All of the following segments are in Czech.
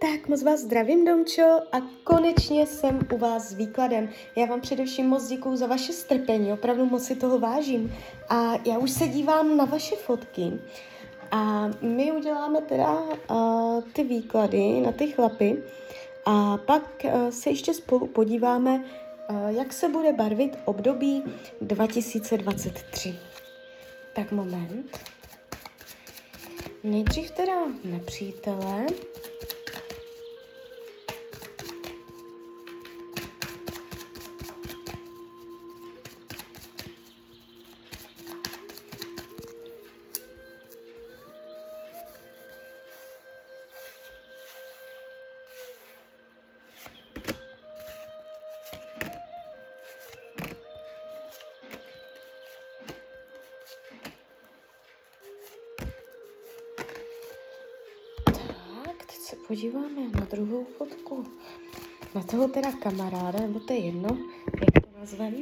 Tak moc vás zdravím, Domčo, a konečně jsem u vás s výkladem. Já vám především moc děkuju za vaše strpení, opravdu moc si toho vážím. A já už se dívám na vaše fotky. A my uděláme teda uh, ty výklady na ty chlapy a pak uh, se ještě spolu podíváme, uh, jak se bude barvit období 2023. Tak moment. Nejdřív teda nepřítele. Podíváme na druhou fotku. Na toho teda kamaráda, nebo to je jedno, jak to nazvem.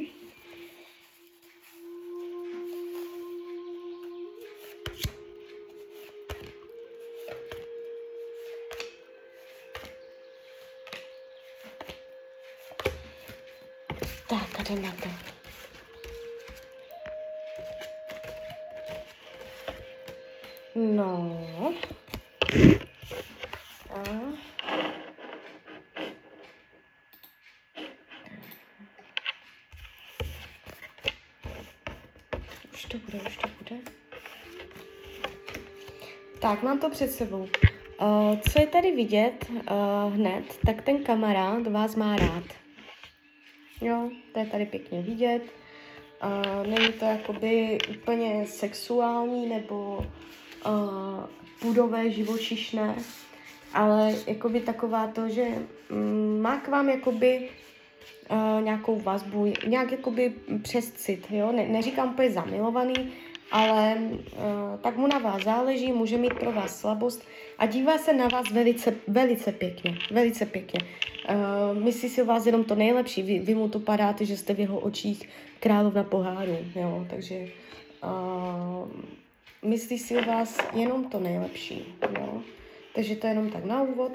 To bude, už to bude. Tak, mám to před sebou. Uh, co je tady vidět uh, hned, tak ten kamarád vás má rád. Jo, to je tady pěkně vidět. Uh, není to jakoby úplně sexuální nebo uh, půdové, živočišné, ale jakoby taková to, že um, má k vám jakoby uh, nějakou vazbu, nějak jakoby přes cit, jo, ne, neříkám úplně zamilovaný, ale uh, tak mu na vás záleží, může mít pro vás slabost a dívá se na vás velice, velice pěkně, velice pěkně. Uh, myslí si o vás jenom to nejlepší, vy, vy mu to padáte, že jste v jeho očích královna poháru, jo, takže uh, myslí si o vás jenom to nejlepší, jo. Takže to je jenom tak na úvod.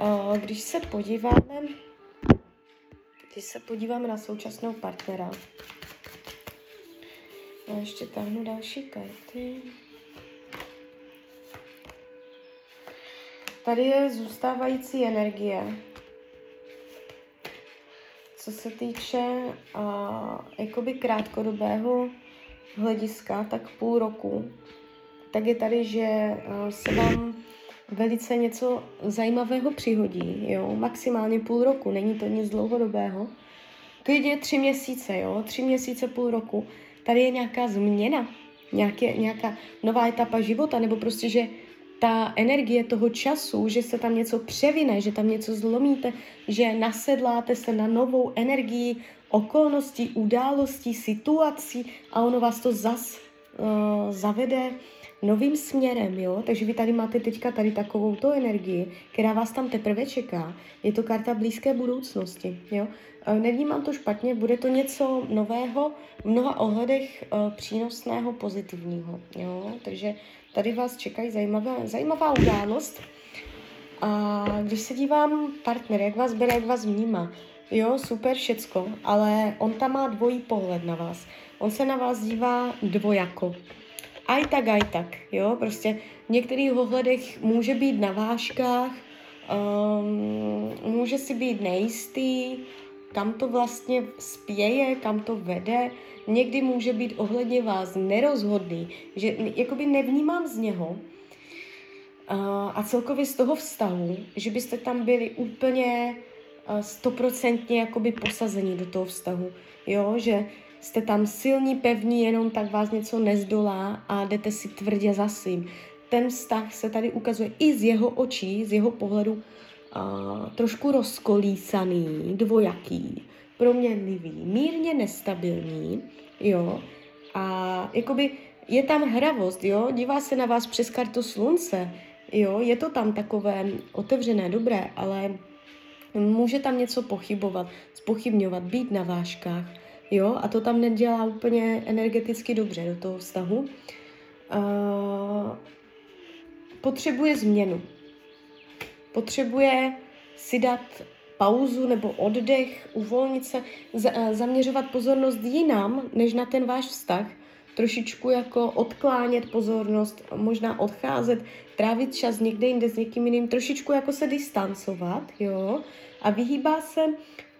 Uh, když se podíváme když se podíváme na současného partnera, já ještě táhnu další karty. Tady je zůstávající energie. Co se týče uh, jakoby krátkodobého hlediska, tak půl roku, tak je tady, že se vám velice něco zajímavého přihodí, jo, maximálně půl roku, není to nic dlouhodobého. Klidně tři měsíce, jo, tři měsíce, půl roku. Tady je nějaká změna, nějaké, nějaká nová etapa života, nebo prostě, že ta energie toho času, že se tam něco převine, že tam něco zlomíte, že nasedláte se na novou energii okolností, událostí, situací a ono vás to zas uh, zavede novým směrem, jo? Takže vy tady máte teďka tady takovou to energii, která vás tam teprve čeká. Je to karta blízké budoucnosti, jo? E, nevnímám to špatně, bude to něco nového, v mnoha ohledech uh, přínosného, pozitivního, jo? Takže tady vás čekají zajímavá, zajímavá událost. A když se dívám partner, jak vás bere, jak vás vnímá, jo, super všecko, ale on tam má dvojí pohled na vás. On se na vás dívá dvojako aj tak, aj tak, jo, prostě v některých ohledech může být na vážkách, um, může si být nejistý, kam to vlastně spěje, kam to vede, někdy může být ohledně vás nerozhodný, že jakoby nevnímám z něho uh, a celkově z toho vztahu, že byste tam byli úplně stoprocentně uh, jakoby posazení do toho vztahu, jo, že jste tam silní, pevní, jenom tak vás něco nezdolá a jdete si tvrdě za svým. Ten vztah se tady ukazuje i z jeho očí, z jeho pohledu uh, trošku rozkolísaný, dvojaký, proměnlivý, mírně nestabilní, jo, a jakoby je tam hravost, jo, dívá se na vás přes kartu slunce, jo, je to tam takové otevřené, dobré, ale může tam něco pochybovat, spochybňovat, být na vážkách, Jo, a to tam nedělá úplně energeticky dobře do toho vztahu. Uh, potřebuje změnu. potřebuje si dát pauzu nebo oddech, uvolnit se, zaměřovat pozornost jinam, než na ten váš vztah, trošičku jako odklánět pozornost, možná odcházet, trávit čas někde jinde s někým jiným, trošičku jako se distancovat, jo, a vyhýbá se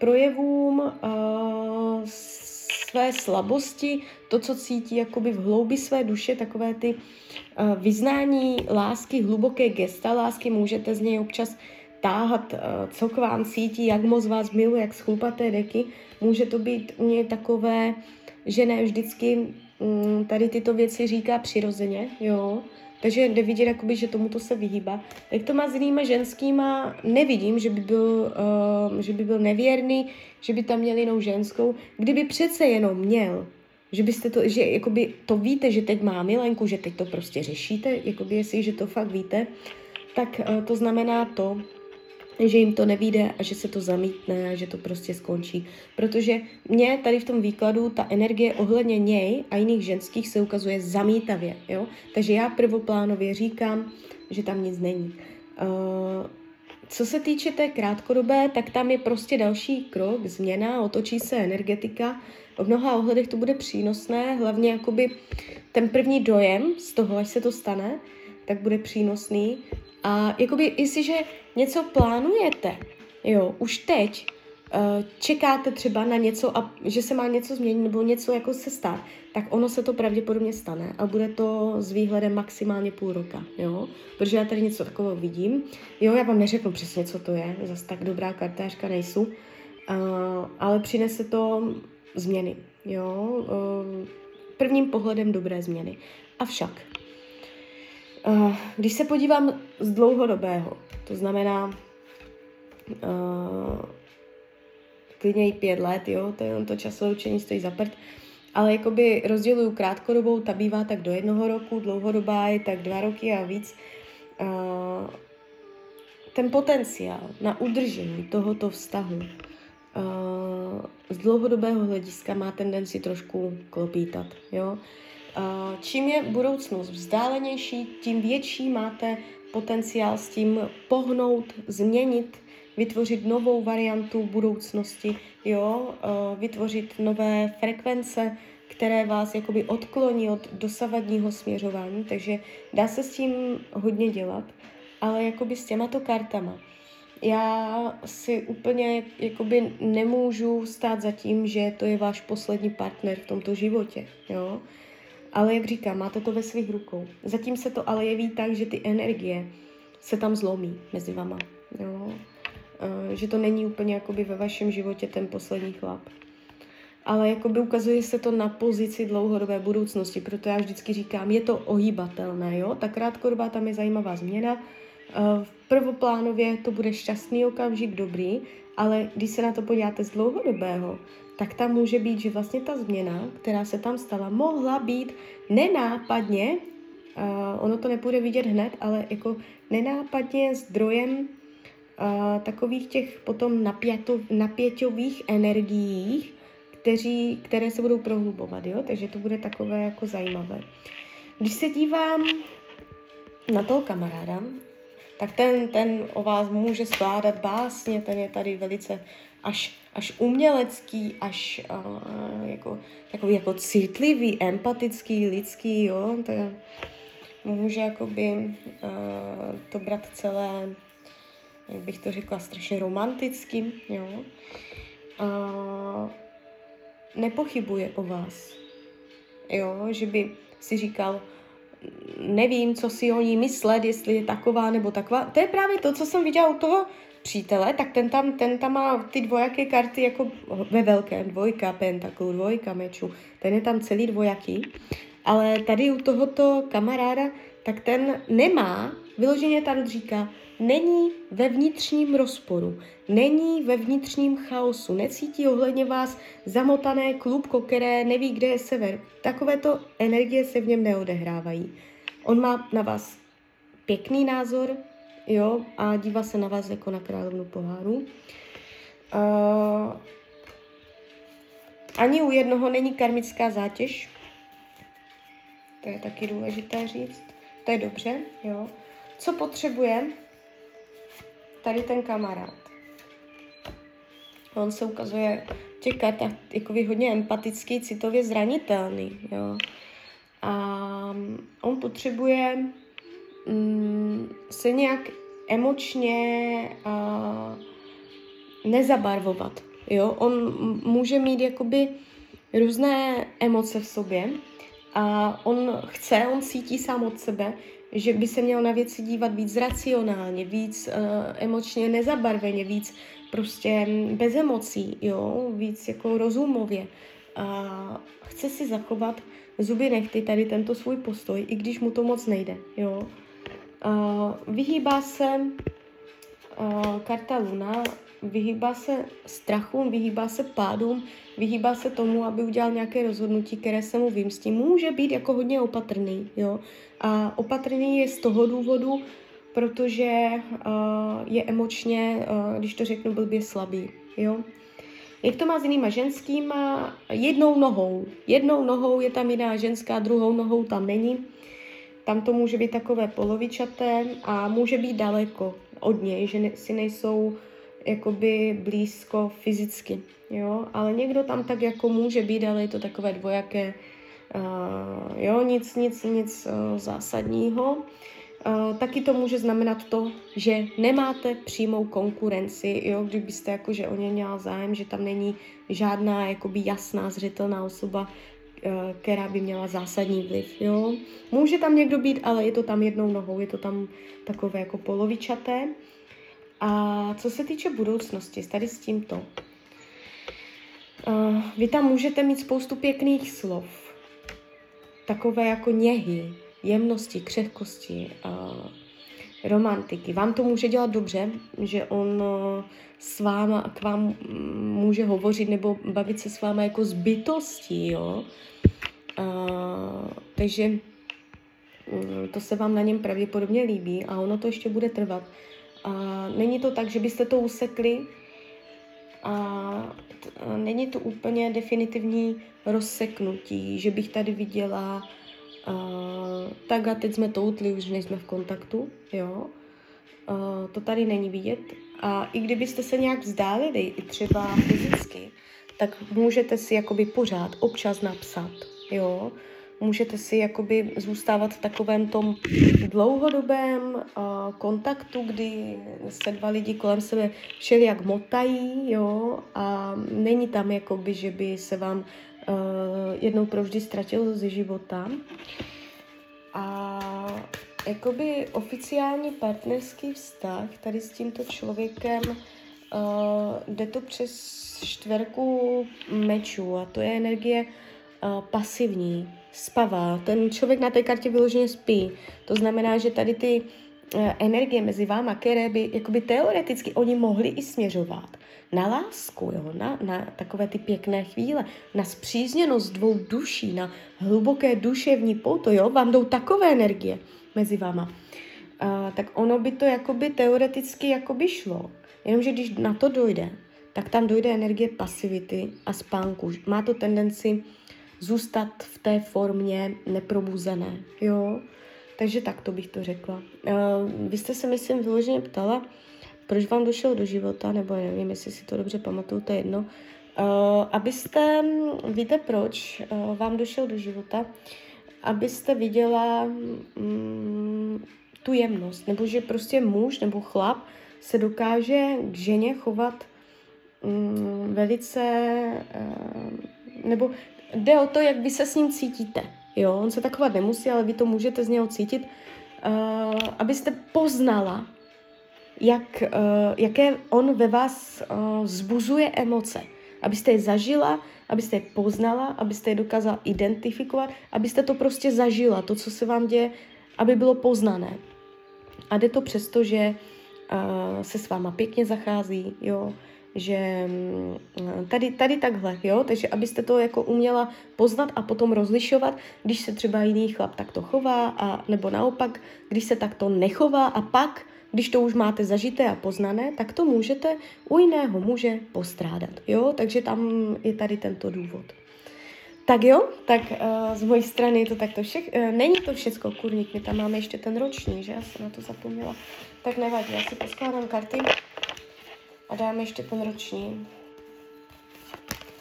projevům uh, své slabosti, to, co cítí jakoby v hloubi své duše, takové ty uh, vyznání lásky, hluboké gesta lásky, můžete z něj občas táhat, uh, co k vám cítí, jak moc vás miluje, jak schlupaté deky. Může to být u něj takové, že ne vždycky um, tady tyto věci říká přirozeně, jo, takže jde vidět, jakoby, že tomuto se vyhýbá. Jak to má s jinýma ženskýma, nevidím, že by, byl, uh, že by byl nevěrný, že by tam měl jinou ženskou. Kdyby přece jenom měl, že byste to, že jakoby to víte, že teď má milenku, že teď to prostě řešíte, jakoby jestli, že to fakt víte, tak uh, to znamená to, že jim to nevíde a že se to zamítne a že to prostě skončí. Protože mě tady v tom výkladu ta energie ohledně něj a jiných ženských se ukazuje zamítavě. Jo? Takže já prvoplánově říkám, že tam nic není. Uh, co se týče té krátkodobé, tak tam je prostě další krok, změna, otočí se energetika. V mnoha ohledech to bude přínosné, hlavně jakoby ten první dojem z toho, až se to stane, tak bude přínosný. A jakoby, jestliže něco plánujete, jo, už teď, uh, čekáte třeba na něco, a, že se má něco změnit nebo něco jako se stát, tak ono se to pravděpodobně stane a bude to s výhledem maximálně půl roka, jo, protože já tady něco takového vidím. Jo, já vám neřeknu přesně, co to je, zase tak dobrá kartářka nejsou, uh, ale přinese to změny, jo, uh, prvním pohledem dobré změny. Avšak když se podívám z dlouhodobého, to znamená uh, klidně i pět let, jo, to, je to časové učení stojí za prd, ale jakoby rozděluju krátkodobou, ta bývá tak do jednoho roku, dlouhodobá je tak dva roky a víc. Uh, ten potenciál na udržení tohoto vztahu uh, z dlouhodobého hlediska má tendenci trošku klopítat, jo. Čím je budoucnost vzdálenější, tím větší máte potenciál s tím pohnout, změnit, vytvořit novou variantu budoucnosti, jo, vytvořit nové frekvence, které vás jakoby odkloní od dosavadního směřování, takže dá se s tím hodně dělat, ale jakoby s těmato kartama. Já si úplně jakoby nemůžu stát za tím, že to je váš poslední partner v tomto životě, jo. Ale jak říkám, máte to ve svých rukou. Zatím se to ale jeví tak, že ty energie se tam zlomí mezi vama. Jo? Uh, že to není úplně jakoby ve vašem životě ten poslední chlap. Ale jakoby ukazuje se to na pozici dlouhodobé budoucnosti, proto já vždycky říkám, je to ohýbatelné, jo? Ta krátkodobá tam je zajímavá změna. Uh, v prvoplánově to bude šťastný okamžik, dobrý, ale když se na to podíváte z dlouhodobého, tak tam může být, že vlastně ta změna, která se tam stala, mohla být nenápadně, uh, ono to nepůjde vidět hned, ale jako nenápadně zdrojem uh, takových těch potom napěto, napěťových energií, kteří, které se budou prohlubovat, jo? takže to bude takové jako zajímavé. Když se dívám na toho kamaráda, tak ten, ten o vás může skládat básně, ten je tady velice až, až umělecký, až uh, jako, takový jako citlivý, empatický, lidský, jo, to je, může jakoby uh, to brát celé, jak bych to řekla, strašně romantický, jo. Uh, nepochybuje o vás, jo, že by si říkal, nevím, co si o ní myslet, jestli je taková nebo taková. To je právě to, co jsem viděla u toho přítele, tak ten tam, ten tam má ty dvojaké karty jako ve velkém, dvojka pentaklu, dvojka mečů, ten je tam celý dvojaký, ale tady u tohoto kamaráda, tak ten nemá, vyloženě tady říká, není ve vnitřním rozporu, není ve vnitřním chaosu, necítí ohledně vás zamotané klubko, které neví, kde je sever. Takovéto energie se v něm neodehrávají. On má na vás pěkný názor, jo, a dívá se na vás jako na královnu poháru. Uh, ani u jednoho není karmická zátěž. To je taky důležité říct. To je dobře, jo. Co potřebuje? tady ten kamarád. On se ukazuje v těch kartách jako hodně empatický, citově zranitelný. Jo. A on potřebuje mm, se nějak emočně uh, nezabarvovat. Jo? On může mít jakoby různé emoce v sobě a on chce, on cítí sám od sebe, že by se měl na věci dívat víc racionálně, víc uh, emočně nezabarveně, víc prostě bez emocí, jo, víc jako rozumově. A chce si zachovat zuby nechty tady tento svůj postoj, i když mu to moc nejde, jo. Uh, vyhýbá se uh, karta Luna, vyhýbá se strachům, vyhýbá se pádům, vyhýbá se tomu, aby udělal nějaké rozhodnutí, které se mu vymstí. Může být jako hodně opatrný, jo. A opatrný je z toho důvodu, protože uh, je emočně, uh, když to řeknu blbě, slabý, jo. Jak to má s jinýma ženskýma? Jednou nohou. Jednou nohou je tam jiná ženská, druhou nohou tam není. Tam to může být takové polovičaté a může být daleko od něj, že si nejsou jakoby blízko fyzicky, jo, ale někdo tam tak jako může být, ale je to takové dvojaké, uh, jo, nic, nic, nic uh, zásadního. Uh, taky to může znamenat to, že nemáte přímou konkurenci, jo, kdybyste jakože o ně měla zájem, že tam není žádná jakoby jasná, zřetelná osoba, která by měla zásadní vliv, jo. Může tam někdo být, ale je to tam jednou nohou, je to tam takové jako polovičaté. A co se týče budoucnosti, tady s tímto, uh, vy tam můžete mít spoustu pěkných slov, takové jako něhy, jemnosti, křehkosti, uh, romantiky. Vám to může dělat dobře, že on uh, s váma, k vám může hovořit nebo bavit se s váma jako z bytostí, jo. Takže um, to se vám na něm pravděpodobně líbí a ono to ještě bude trvat. A není to tak, že byste to usekli a není to úplně definitivní rozseknutí, že bych tady viděla uh, tak a teď jsme to utli, už nejsme v kontaktu, jo. Uh, to tady není vidět. A i kdybyste se nějak vzdálili, i třeba fyzicky, tak můžete si jakoby pořád občas napsat, jo můžete si jakoby zůstávat v takovém tom dlouhodobém uh, kontaktu, kdy se dva lidi kolem sebe všelijak motají, jo, a není tam jakoby, že by se vám uh, jednou provždy ztratil ze života. A jakoby oficiální partnerský vztah tady s tímto člověkem uh, jde to přes čtverku mečů a to je energie uh, pasivní, spavá. Ten člověk na té kartě vyloženě spí. To znamená, že tady ty uh, energie mezi váma, které by jakoby teoreticky oni mohli i směřovat na lásku, jo? Na, na takové ty pěkné chvíle, na zpřízněnost dvou duší, na hluboké duševní pouto, jo? vám jdou takové energie mezi váma. Uh, tak ono by to jakoby teoreticky jakoby šlo. Jenomže když na to dojde, tak tam dojde energie pasivity a spánku. Má to tendenci zůstat v té formě neprobuzené, jo. Takže tak to bych to řekla. Uh, vy jste se, myslím, vyloženě ptala, proč vám došel do života, nebo nevím, jestli si to dobře pamatuju, to je jedno. Uh, abyste, víte proč uh, vám došel do života, abyste viděla um, tu jemnost, nebo že prostě muž nebo chlap se dokáže k ženě chovat um, velice, uh, nebo jde o to, jak vy se s ním cítíte. Jo, on se takovat nemusí, ale vy to můžete z něho cítit, uh, abyste poznala, jak, uh, jaké on ve vás uh, zbuzuje emoce. Abyste je zažila, abyste je poznala, abyste je dokázala identifikovat, abyste to prostě zažila, to, co se vám děje, aby bylo poznané. A jde to přesto, že uh, se s váma pěkně zachází, jo, že mm, tady, tady takhle, jo, takže abyste to jako uměla poznat a potom rozlišovat, když se třeba jiný chlap takto chová, a, nebo naopak, když se takto nechová a pak, když to už máte zažité a poznané, tak to můžete u jiného muže postrádat, jo, takže tam je tady tento důvod. Tak jo, tak uh, z mojí strany je to takto všech. Uh, není to všecko, kurník, my tam máme ještě ten roční, že? Já jsem na to zapomněla. Tak nevadí, já si poskládám karty a dáme ještě ten roční.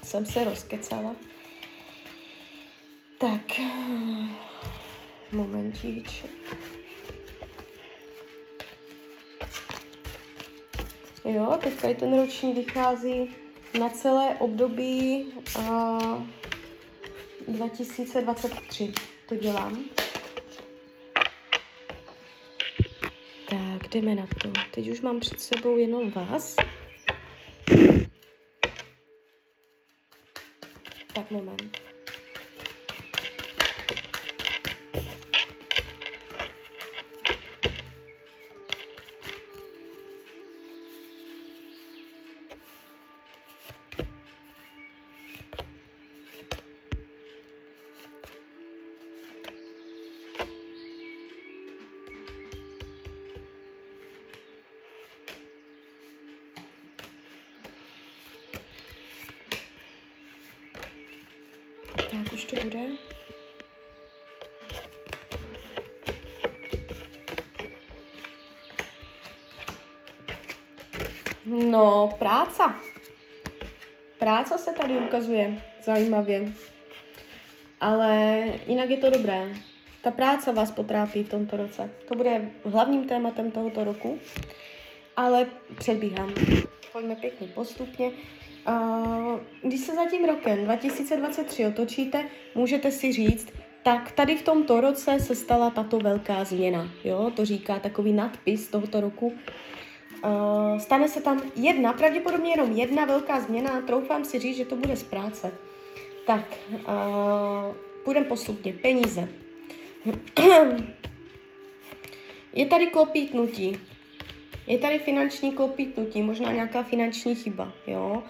Jsem se rozkecala. Tak, momentíček. Jo, teď tady ten roční vychází na celé období uh, 2023. To dělám. Tak, jdeme na to. Teď už mám před sebou jenom vás. Tak, moment. To bude. No, práca. Práce se tady ukazuje zajímavě. Ale jinak je to dobré. Ta práce vás potrápí v tomto roce. To bude hlavním tématem tohoto roku. Ale předbíhám. Pojďme pěkně postupně. Uh, když se za tím rokem 2023 otočíte, můžete si říct, tak tady v tomto roce se stala tato velká změna. Jo? To říká takový nadpis tohoto roku. Uh, stane se tam jedna, pravděpodobně jenom jedna velká změna, troufám si říct, že to bude z práce. Tak, uh, půjdeme postupně. Peníze. Je tady klopítnutí. Je tady finanční klopítnutí, možná nějaká finanční chyba, jo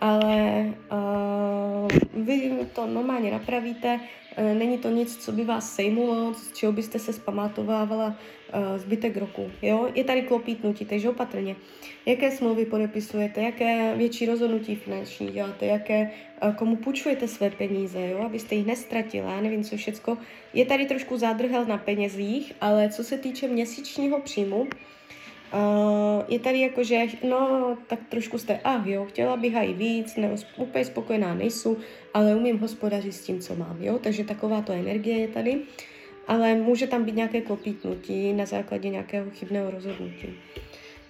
ale uh, vy to normálně napravíte, uh, není to nic, co by vás sejmulo, z čeho byste se zpamatovávala uh, zbytek roku. Jo? Je tady klopítnutí, takže opatrně. Jaké smlouvy podepisujete, jaké větší rozhodnutí finanční děláte, jaké, uh, komu půjčujete své peníze, jo? abyste jich nestratila, já nevím co všecko. Je tady trošku zádrhel na penězích, ale co se týče měsíčního příjmu, Uh, je tady jako, že no, tak trošku jste, ah jo, chtěla bych i víc, nebo úplně spokojená nejsou, ale umím hospodařit s tím, co mám, jo, takže taková to energie je tady, ale může tam být nějaké klopítnutí na základě nějakého chybného rozhodnutí.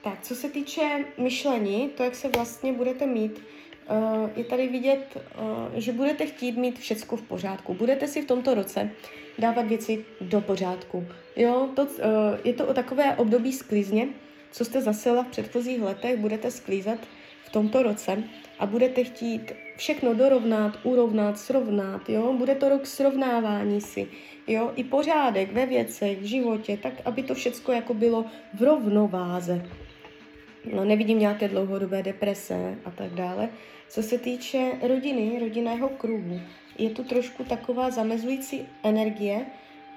Tak, co se týče myšlení, to, jak se vlastně budete mít, uh, je tady vidět, uh, že budete chtít mít všecko v pořádku. Budete si v tomto roce dávat věci do pořádku. Jo, to, uh, je to o takové období sklizně, co jste zasela v předchozích letech, budete sklízet v tomto roce a budete chtít všechno dorovnat, urovnat, srovnat, jo? Bude to rok srovnávání si, jo? I pořádek ve věcech, v životě, tak aby to všecko jako bylo v rovnováze. No, nevidím nějaké dlouhodobé deprese a tak dále. Co se týče rodiny, rodinného kruhu, je tu trošku taková zamezující energie,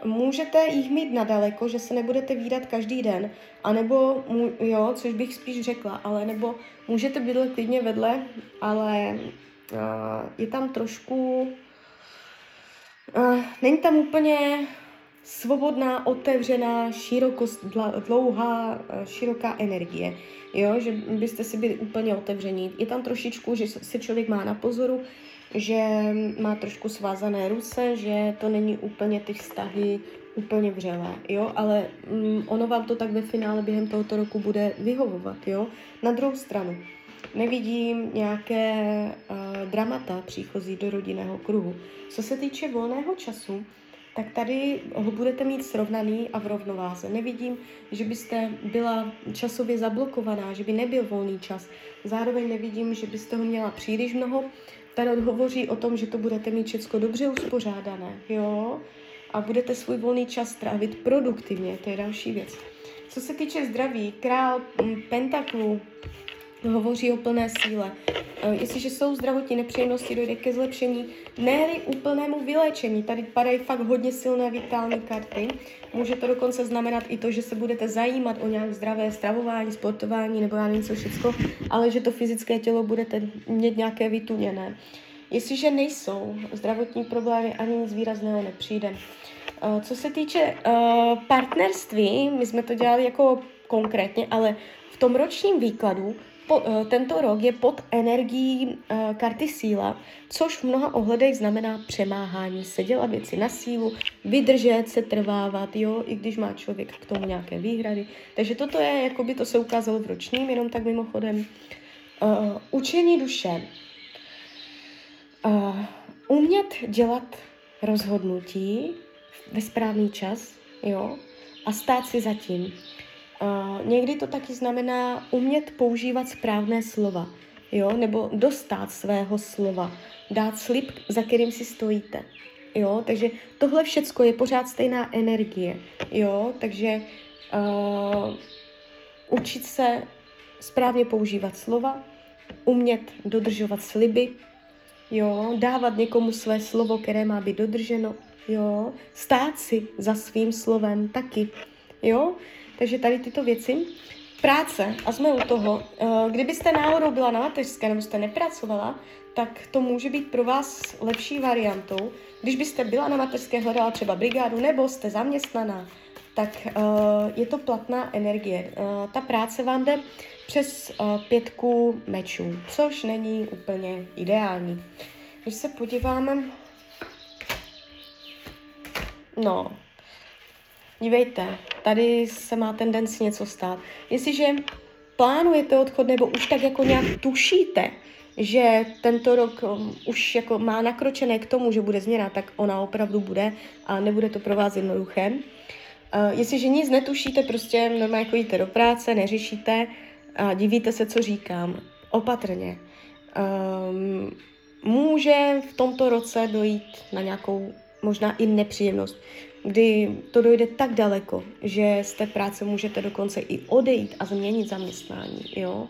Můžete jich mít nadaleko, že se nebudete výdat každý den, anebo, jo, což bych spíš řekla, ale nebo můžete bydlet klidně vedle, ale uh, je tam trošku, uh, není tam úplně svobodná, otevřená, širokost, dlouhá, široká energie, jo, že byste si byli úplně otevření. Je tam trošičku, že se člověk má na pozoru, že má trošku svázané ruce, že to není úplně ty vztahy úplně vřelé, jo, ale mm, ono vám to tak ve finále během tohoto roku bude vyhovovat, jo. Na druhou stranu, nevidím nějaké uh, dramata příchozí do rodinného kruhu. Co se týče volného času, tak tady ho budete mít srovnaný a v rovnováze. Nevidím, že byste byla časově zablokovaná, že by nebyl volný čas. Zároveň nevidím, že byste ho měla příliš mnoho, Tarot hovoří o tom, že to budete mít všechno dobře uspořádané, jo? A budete svůj volný čas trávit produktivně, to je další věc. Co se týče zdraví, král mm, pentaklů hovoří o plné síle. E, jestliže jsou zdravotní nepříjemnosti, dojde ke zlepšení, ne úplnému vyléčení. Tady padají fakt hodně silné vitální karty. Může to dokonce znamenat i to, že se budete zajímat o nějak zdravé stravování, sportování nebo já nevím co všecko, ale že to fyzické tělo budete mít nějaké vytuněné. Jestliže nejsou zdravotní problémy, ani nic výrazného nepřijde. Uh, co se týče uh, partnerství, my jsme to dělali jako konkrétně, ale v tom ročním výkladu po, uh, tento rok je pod energií uh, karty síla, což v mnoha ohledech znamená přemáhání se, dělat věci na sílu, vydržet se, trvávat, jo, i když má člověk k tomu nějaké výhrady. Takže toto je, jako by to se ukázalo v ročním, jenom tak mimochodem. Uh, učení duše. Uh, umět dělat rozhodnutí ve správný čas, jo, a stát si zatím. Někdy to taky znamená umět používat správné slova, jo, nebo dostat svého slova, dát slib, za kterým si stojíte, jo, takže tohle všecko je pořád stejná energie, jo, takže uh, učit se správně používat slova, umět dodržovat sliby, jo, dávat někomu své slovo, které má být dodrženo, jo, stát si za svým slovem taky, jo, takže tady tyto věci. Práce, a jsme u toho, eh, kdybyste náhodou byla na mateřské nebo jste nepracovala, tak to může být pro vás lepší variantou. Když byste byla na mateřské, hledala třeba brigádu nebo jste zaměstnaná, tak uh, je to platná energie. Uh, ta práce vám jde přes pětku mečů, což není úplně ideální. Když se podíváme, no, dívejte, tady se má tendenci něco stát. Jestliže plánujete odchod nebo už tak jako nějak tušíte, že tento rok um, už jako má nakročené k tomu, že bude změna, tak ona opravdu bude a nebude to pro vás jednoduché. Uh, jestliže nic netušíte, prostě normálně chodíte do práce, neřešíte a divíte se, co říkám, opatrně. Um, může v tomto roce dojít na nějakou možná i nepříjemnost, kdy to dojde tak daleko, že z té práce můžete dokonce i odejít a změnit zaměstnání, jo.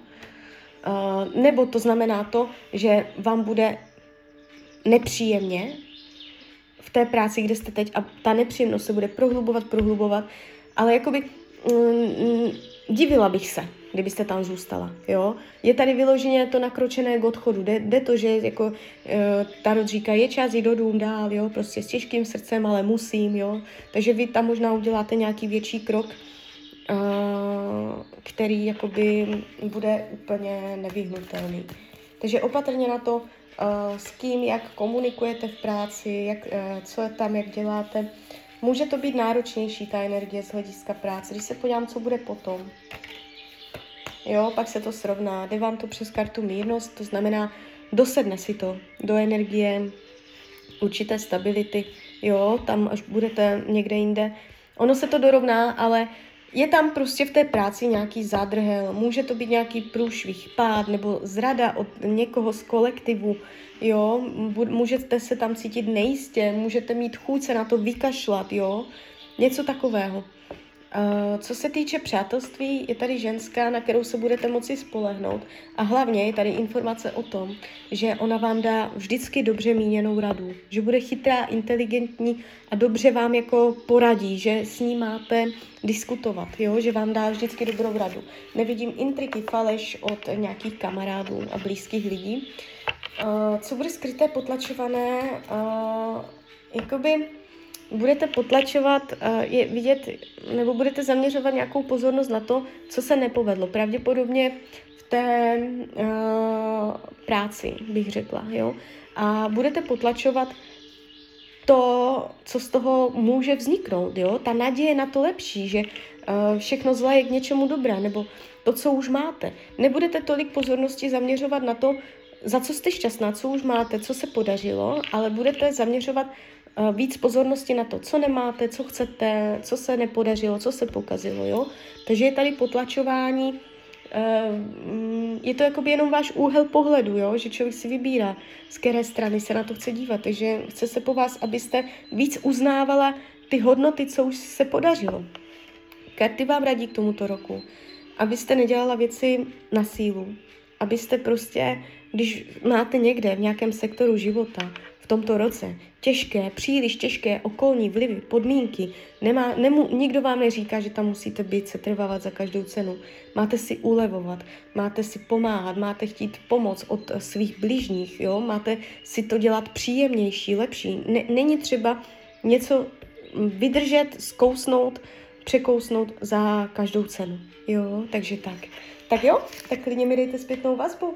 Uh, nebo to znamená to, že vám bude nepříjemně v té práci, kde jste teď a ta nepříjemnost se bude prohlubovat, prohlubovat, ale jakoby mm, mm, divila bych se, kdybyste tam zůstala, jo. Je tady vyloženě to nakročené k odchodu, jde, jde to, že jako uh, Tarot říká, je čas jít do dům dál, jo, prostě s těžkým srdcem, ale musím, jo. Takže vy tam možná uděláte nějaký větší krok, uh, který jakoby bude úplně nevyhnutelný. Takže opatrně na to, uh, s kým, jak komunikujete v práci, jak, uh, co je tam, jak děláte. Může to být náročnější, ta energie z hlediska práce. Když se podívám, co bude potom, jo, pak se to srovná. Jde vám to přes kartu mírnost, to znamená, dosedne si to do energie určité stability, jo, tam až budete někde jinde. Ono se to dorovná, ale je tam prostě v té práci nějaký zádrhel, může to být nějaký průšvih, pád nebo zrada od někoho z kolektivu, jo, můžete se tam cítit nejistě, můžete mít chuť se na to vykašlat, jo, něco takového. Uh, co se týče přátelství, je tady ženská, na kterou se budete moci spolehnout. A hlavně je tady informace o tom, že ona vám dá vždycky dobře míněnou radu. Že bude chytrá, inteligentní a dobře vám jako poradí, že s ní máte diskutovat, jo? že vám dá vždycky dobrou radu. Nevidím intriky, faleš od nějakých kamarádů a blízkých lidí. Uh, co bude skryté, potlačované, uh, jakoby budete potlačovat, uh, je vidět, nebo budete zaměřovat nějakou pozornost na to, co se nepovedlo. Pravděpodobně v té uh, práci, bych řekla, jo. A budete potlačovat to, co z toho může vzniknout, jo. Ta naděje na to lepší, že uh, všechno zlé je k něčemu dobré, nebo to, co už máte. Nebudete tolik pozornosti zaměřovat na to, za co jste šťastná, co už máte, co se podařilo, ale budete zaměřovat víc pozornosti na to, co nemáte, co chcete, co se nepodařilo, co se pokazilo, jo. Takže je tady potlačování, uh, je to jakoby jenom váš úhel pohledu, jo, že člověk si vybírá, z které strany se na to chce dívat, takže chce se po vás, abyste víc uznávala ty hodnoty, co už se podařilo. Karty vám radí k tomuto roku, abyste nedělala věci na sílu, abyste prostě, když máte někde v nějakém sektoru života v tomto roce. Těžké, příliš těžké okolní vlivy, podmínky. Nemá, nemu, nikdo vám neříká, že tam musíte být, se trvávat za každou cenu. Máte si ulevovat, máte si pomáhat, máte chtít pomoc od svých bližních, jo? máte si to dělat příjemnější, lepší. Ne, není třeba něco vydržet, zkousnout, překousnout za každou cenu. Jo, takže tak. Tak jo, tak klidně mi dejte zpětnou vazbu.